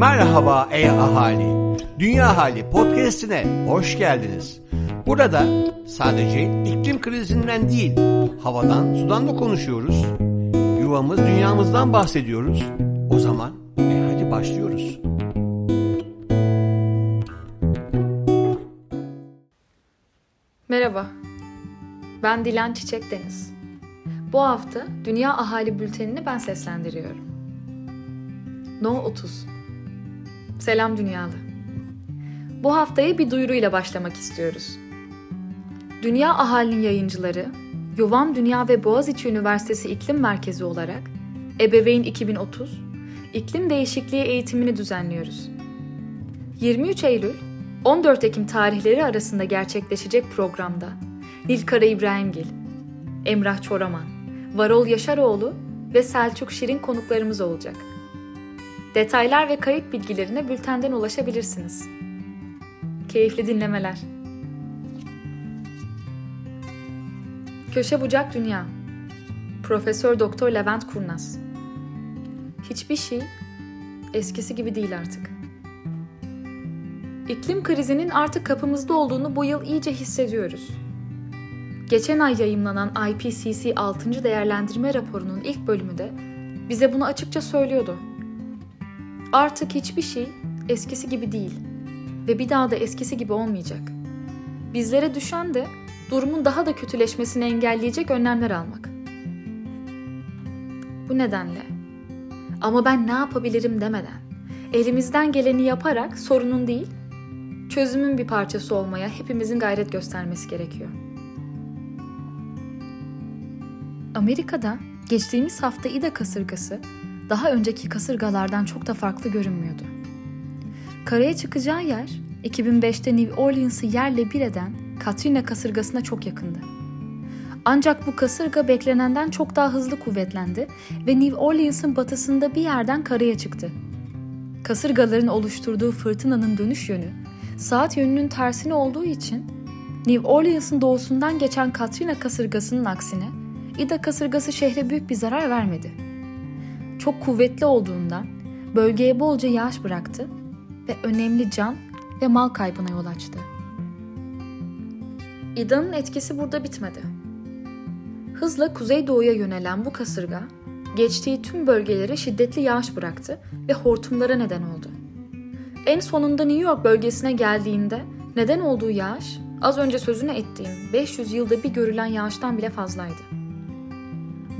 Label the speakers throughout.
Speaker 1: Merhaba ey ahali. Dünya Hali podcast'ine hoş geldiniz. Burada sadece iklim krizinden değil, havadan, sudan da konuşuyoruz. Yuvamız, dünyamızdan bahsediyoruz. O zaman e hadi başlıyoruz.
Speaker 2: Merhaba, ben Dilan Çiçek Deniz. Bu hafta Dünya Ahali Bülteni'ni ben seslendiriyorum. No 30 Selam Dünyalı. Bu haftaya bir duyuruyla başlamak istiyoruz. Dünya Ahalinin yayıncıları, Yuvam Dünya ve Boğaziçi Üniversitesi İklim Merkezi olarak Ebeveyn 2030, iklim değişikliği eğitimini düzenliyoruz. 23 Eylül 14 Ekim tarihleri arasında gerçekleşecek programda Nilkara İbrahimgil, Emrah Çoraman, Varol Yaşaroğlu ve Selçuk Şirin konuklarımız olacak. Detaylar ve kayıt bilgilerine bültenden ulaşabilirsiniz. Keyifli dinlemeler. Köşe Bucak Dünya Profesör Doktor Levent Kurnaz Hiçbir şey eskisi gibi değil artık. İklim krizinin artık kapımızda olduğunu bu yıl iyice hissediyoruz. Geçen ay yayımlanan IPCC 6. değerlendirme raporunun ilk bölümü de bize bunu açıkça söylüyordu. Artık hiçbir şey eskisi gibi değil ve bir daha da eskisi gibi olmayacak. Bizlere düşen de durumun daha da kötüleşmesini engelleyecek önlemler almak. Bu nedenle ama ben ne yapabilirim demeden elimizden geleni yaparak sorunun değil, çözümün bir parçası olmaya hepimizin gayret göstermesi gerekiyor. Amerika'da geçtiğimiz hafta İda kasırgası daha önceki kasırgalardan çok da farklı görünmüyordu. Karaya çıkacağı yer 2005'te New Orleans'ı yerle bir eden Katrina kasırgasına çok yakındı. Ancak bu kasırga beklenenden çok daha hızlı kuvvetlendi ve New Orleans'ın batısında bir yerden karaya çıktı. Kasırgaların oluşturduğu fırtınanın dönüş yönü saat yönünün tersine olduğu için New Orleans'ın doğusundan geçen Katrina kasırgasının aksine Ida kasırgası şehre büyük bir zarar vermedi. Çok kuvvetli olduğundan bölgeye bolca yağış bıraktı ve önemli can ve mal kaybına yol açtı. İda'nın etkisi burada bitmedi. Hızla kuzeydoğuya yönelen bu kasırga geçtiği tüm bölgelere şiddetli yağış bıraktı ve hortumlara neden oldu. En sonunda New York bölgesine geldiğinde neden olduğu yağış az önce sözünü ettiğim 500 yılda bir görülen yağıştan bile fazlaydı.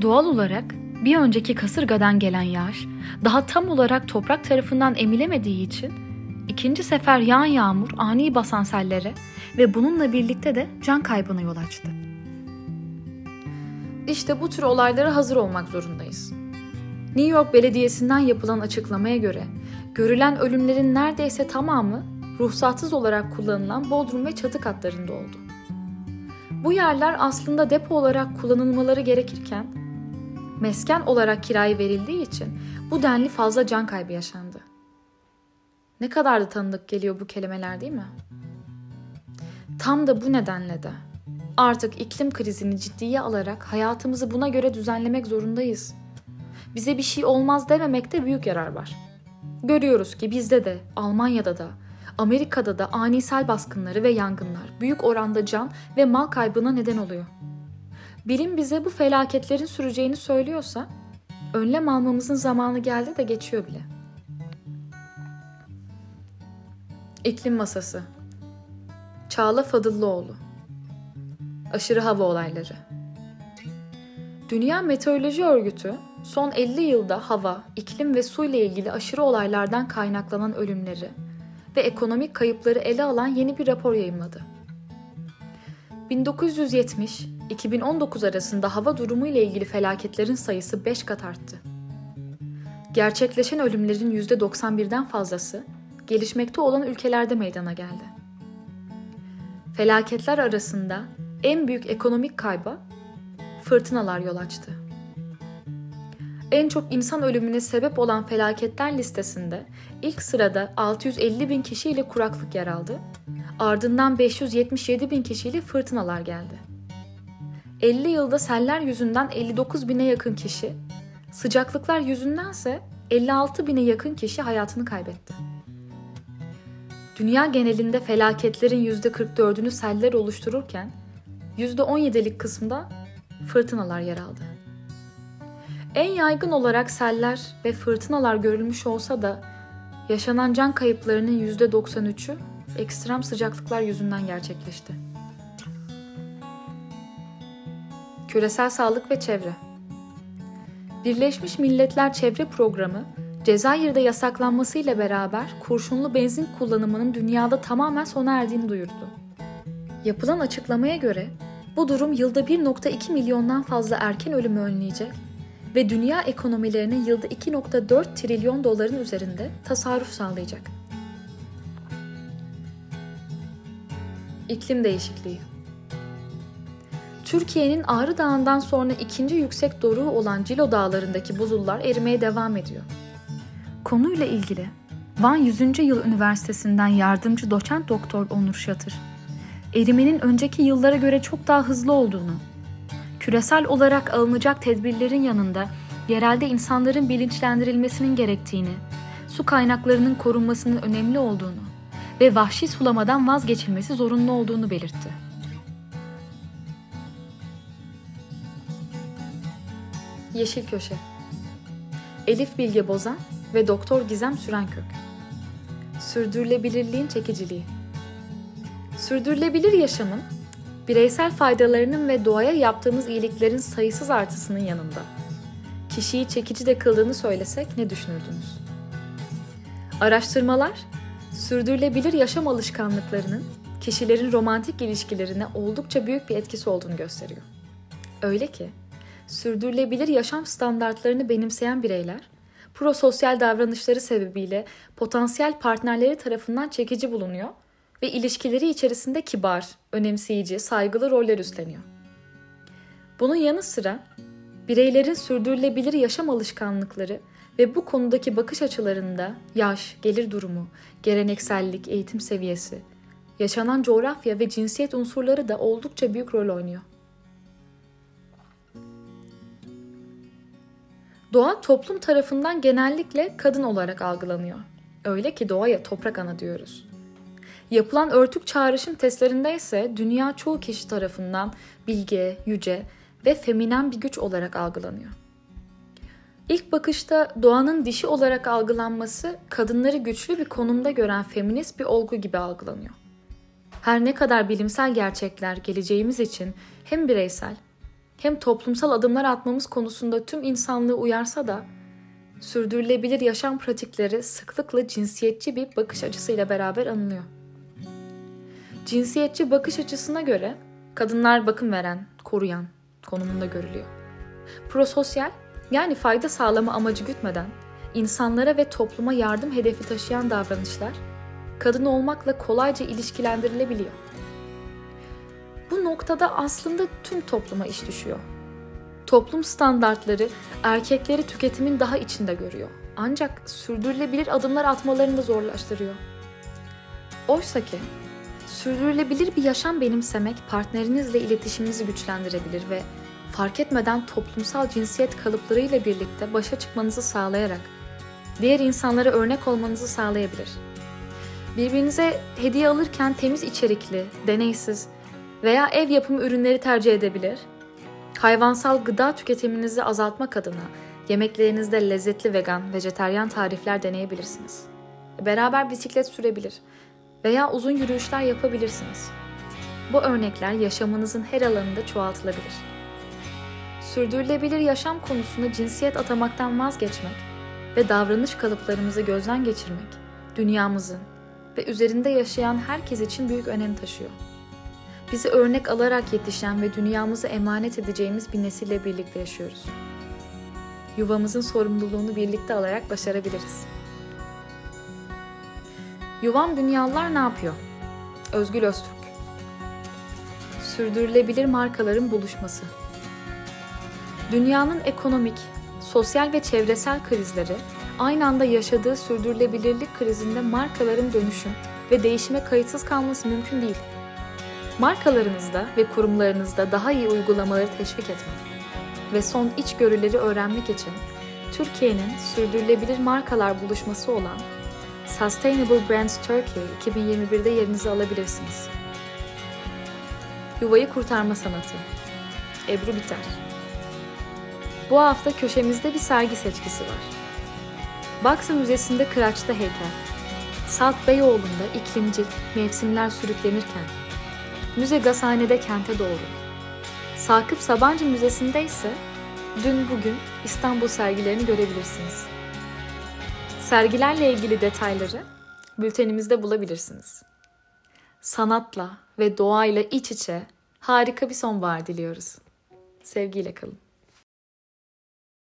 Speaker 2: Doğal olarak bir önceki kasırgadan gelen yağış daha tam olarak toprak tarafından emilemediği için ikinci sefer yağan yağmur ani basan sellere ve bununla birlikte de can kaybına yol açtı. İşte bu tür olaylara hazır olmak zorundayız. New York Belediyesi'nden yapılan açıklamaya göre görülen ölümlerin neredeyse tamamı ruhsatsız olarak kullanılan bodrum ve çatı katlarında oldu. Bu yerler aslında depo olarak kullanılmaları gerekirken mesken olarak kiraya verildiği için bu denli fazla can kaybı yaşandı. Ne kadar da tanıdık geliyor bu kelimeler değil mi? Tam da bu nedenle de artık iklim krizini ciddiye alarak hayatımızı buna göre düzenlemek zorundayız. Bize bir şey olmaz dememekte büyük yarar var. Görüyoruz ki bizde de, Almanya'da da, Amerika'da da ani sel baskınları ve yangınlar büyük oranda can ve mal kaybına neden oluyor. Bilim bize bu felaketlerin süreceğini söylüyorsa, önlem almamızın zamanı geldi de geçiyor bile. İklim Masası Çağla Fadıllıoğlu Aşırı hava olayları Dünya Meteoroloji Örgütü son 50 yılda hava, iklim ve su ile ilgili aşırı olaylardan kaynaklanan ölümleri ve ekonomik kayıpları ele alan yeni bir rapor yayımladı. 1970-2019 arasında hava durumu ile ilgili felaketlerin sayısı 5 kat arttı. Gerçekleşen ölümlerin %91'den fazlası gelişmekte olan ülkelerde meydana geldi. Felaketler arasında en büyük ekonomik kayba fırtınalar yol açtı. En çok insan ölümüne sebep olan felaketler listesinde ilk sırada 650 bin kişiyle kuraklık yer aldı, ardından 577 bin kişiyle fırtınalar geldi. 50 yılda seller yüzünden 59 bine yakın kişi, sıcaklıklar yüzündense 56 bine yakın kişi hayatını kaybetti. Dünya genelinde felaketlerin %44'ünü seller oluştururken %17'lik kısmında fırtınalar yer aldı. En yaygın olarak seller ve fırtınalar görülmüş olsa da yaşanan can kayıplarının %93'ü ekstrem sıcaklıklar yüzünden gerçekleşti. Küresel sağlık ve çevre Birleşmiş Milletler Çevre Programı, Cezayir'de yasaklanmasıyla beraber kurşunlu benzin kullanımının dünyada tamamen sona erdiğini duyurdu. Yapılan açıklamaya göre bu durum yılda 1.2 milyondan fazla erken ölümü önleyecek ve dünya ekonomilerine yılda 2.4 trilyon doların üzerinde tasarruf sağlayacak. İklim değişikliği Türkiye'nin Ağrı Dağı'ndan sonra ikinci yüksek doruğu olan Cilo Dağları'ndaki buzullar erimeye devam ediyor. Konuyla ilgili Van 100. Yıl Üniversitesi'nden yardımcı doçent doktor Onur Şatır, erimenin önceki yıllara göre çok daha hızlı olduğunu, küresel olarak alınacak tedbirlerin yanında yerelde insanların bilinçlendirilmesinin gerektiğini, su kaynaklarının korunmasının önemli olduğunu ve vahşi sulamadan vazgeçilmesi zorunlu olduğunu belirtti. Yeşil Köşe Elif Bilge Bozan ve Doktor Gizem Sürenkök Sürdürülebilirliğin çekiciliği Sürdürülebilir yaşamın bireysel faydalarının ve doğaya yaptığımız iyiliklerin sayısız artısının yanında kişiyi çekici de kıldığını söylesek ne düşünürdünüz? Araştırmalar, sürdürülebilir yaşam alışkanlıklarının kişilerin romantik ilişkilerine oldukça büyük bir etkisi olduğunu gösteriyor. Öyle ki sürdürülebilir yaşam standartlarını benimseyen bireyler, prososyal davranışları sebebiyle potansiyel partnerleri tarafından çekici bulunuyor ve ilişkileri içerisinde kibar, önemseyici, saygılı roller üstleniyor. Bunun yanı sıra bireylerin sürdürülebilir yaşam alışkanlıkları ve bu konudaki bakış açılarında yaş, gelir durumu, geleneksellik, eğitim seviyesi, yaşanan coğrafya ve cinsiyet unsurları da oldukça büyük rol oynuyor. Doğa toplum tarafından genellikle kadın olarak algılanıyor. Öyle ki doğaya toprak ana diyoruz. Yapılan örtük çağrışım testlerinde ise dünya çoğu kişi tarafından bilge, yüce ve feminen bir güç olarak algılanıyor. İlk bakışta doğanın dişi olarak algılanması kadınları güçlü bir konumda gören feminist bir olgu gibi algılanıyor. Her ne kadar bilimsel gerçekler geleceğimiz için hem bireysel hem toplumsal adımlar atmamız konusunda tüm insanlığı uyarsa da sürdürülebilir yaşam pratikleri sıklıkla cinsiyetçi bir bakış açısıyla beraber anılıyor. Cinsiyetçi bakış açısına göre kadınlar bakım veren, koruyan konumunda görülüyor. Prososyal yani fayda sağlama amacı gütmeden insanlara ve topluma yardım hedefi taşıyan davranışlar kadın olmakla kolayca ilişkilendirilebiliyor. Noktada aslında tüm topluma iş düşüyor. Toplum standartları erkekleri tüketimin daha içinde görüyor. Ancak sürdürülebilir adımlar atmalarını da zorlaştırıyor. Oysa ki sürdürülebilir bir yaşam benimsemek partnerinizle iletişiminizi güçlendirebilir ve fark etmeden toplumsal cinsiyet kalıplarıyla birlikte başa çıkmanızı sağlayarak diğer insanlara örnek olmanızı sağlayabilir. Birbirinize hediye alırken temiz içerikli, deneysiz veya ev yapımı ürünleri tercih edebilir. Hayvansal gıda tüketiminizi azaltmak adına yemeklerinizde lezzetli vegan, vejeteryan tarifler deneyebilirsiniz. Beraber bisiklet sürebilir veya uzun yürüyüşler yapabilirsiniz. Bu örnekler yaşamınızın her alanında çoğaltılabilir. Sürdürülebilir yaşam konusunda cinsiyet atamaktan vazgeçmek ve davranış kalıplarımızı gözden geçirmek dünyamızın ve üzerinde yaşayan herkes için büyük önem taşıyor bizi örnek alarak yetişen ve dünyamızı emanet edeceğimiz bir nesille birlikte yaşıyoruz. Yuvamızın sorumluluğunu birlikte alarak başarabiliriz. Yuvam Dünyalılar ne yapıyor? Özgül Öztürk Sürdürülebilir markaların buluşması Dünyanın ekonomik, sosyal ve çevresel krizleri aynı anda yaşadığı sürdürülebilirlik krizinde markaların dönüşüm ve değişime kayıtsız kalması mümkün değil markalarınızda ve kurumlarınızda daha iyi uygulamaları teşvik etmek ve son içgörüleri öğrenmek için Türkiye'nin sürdürülebilir markalar buluşması olan Sustainable Brands Turkey 2021'de yerinizi alabilirsiniz. Yuvayı kurtarma sanatı Ebru Biter Bu hafta köşemizde bir sergi seçkisi var. Baksı Müzesi'nde Kıraç'ta heykel. Salt Beyoğlu'nda iklimcil mevsimler sürüklenirken, Müze Gazhane'de kente doğru. Sakıp Sabancı Müzesi'nde ise dün bugün İstanbul sergilerini görebilirsiniz. Sergilerle ilgili detayları bültenimizde bulabilirsiniz. Sanatla ve doğayla iç içe harika bir sonbahar diliyoruz. Sevgiyle kalın.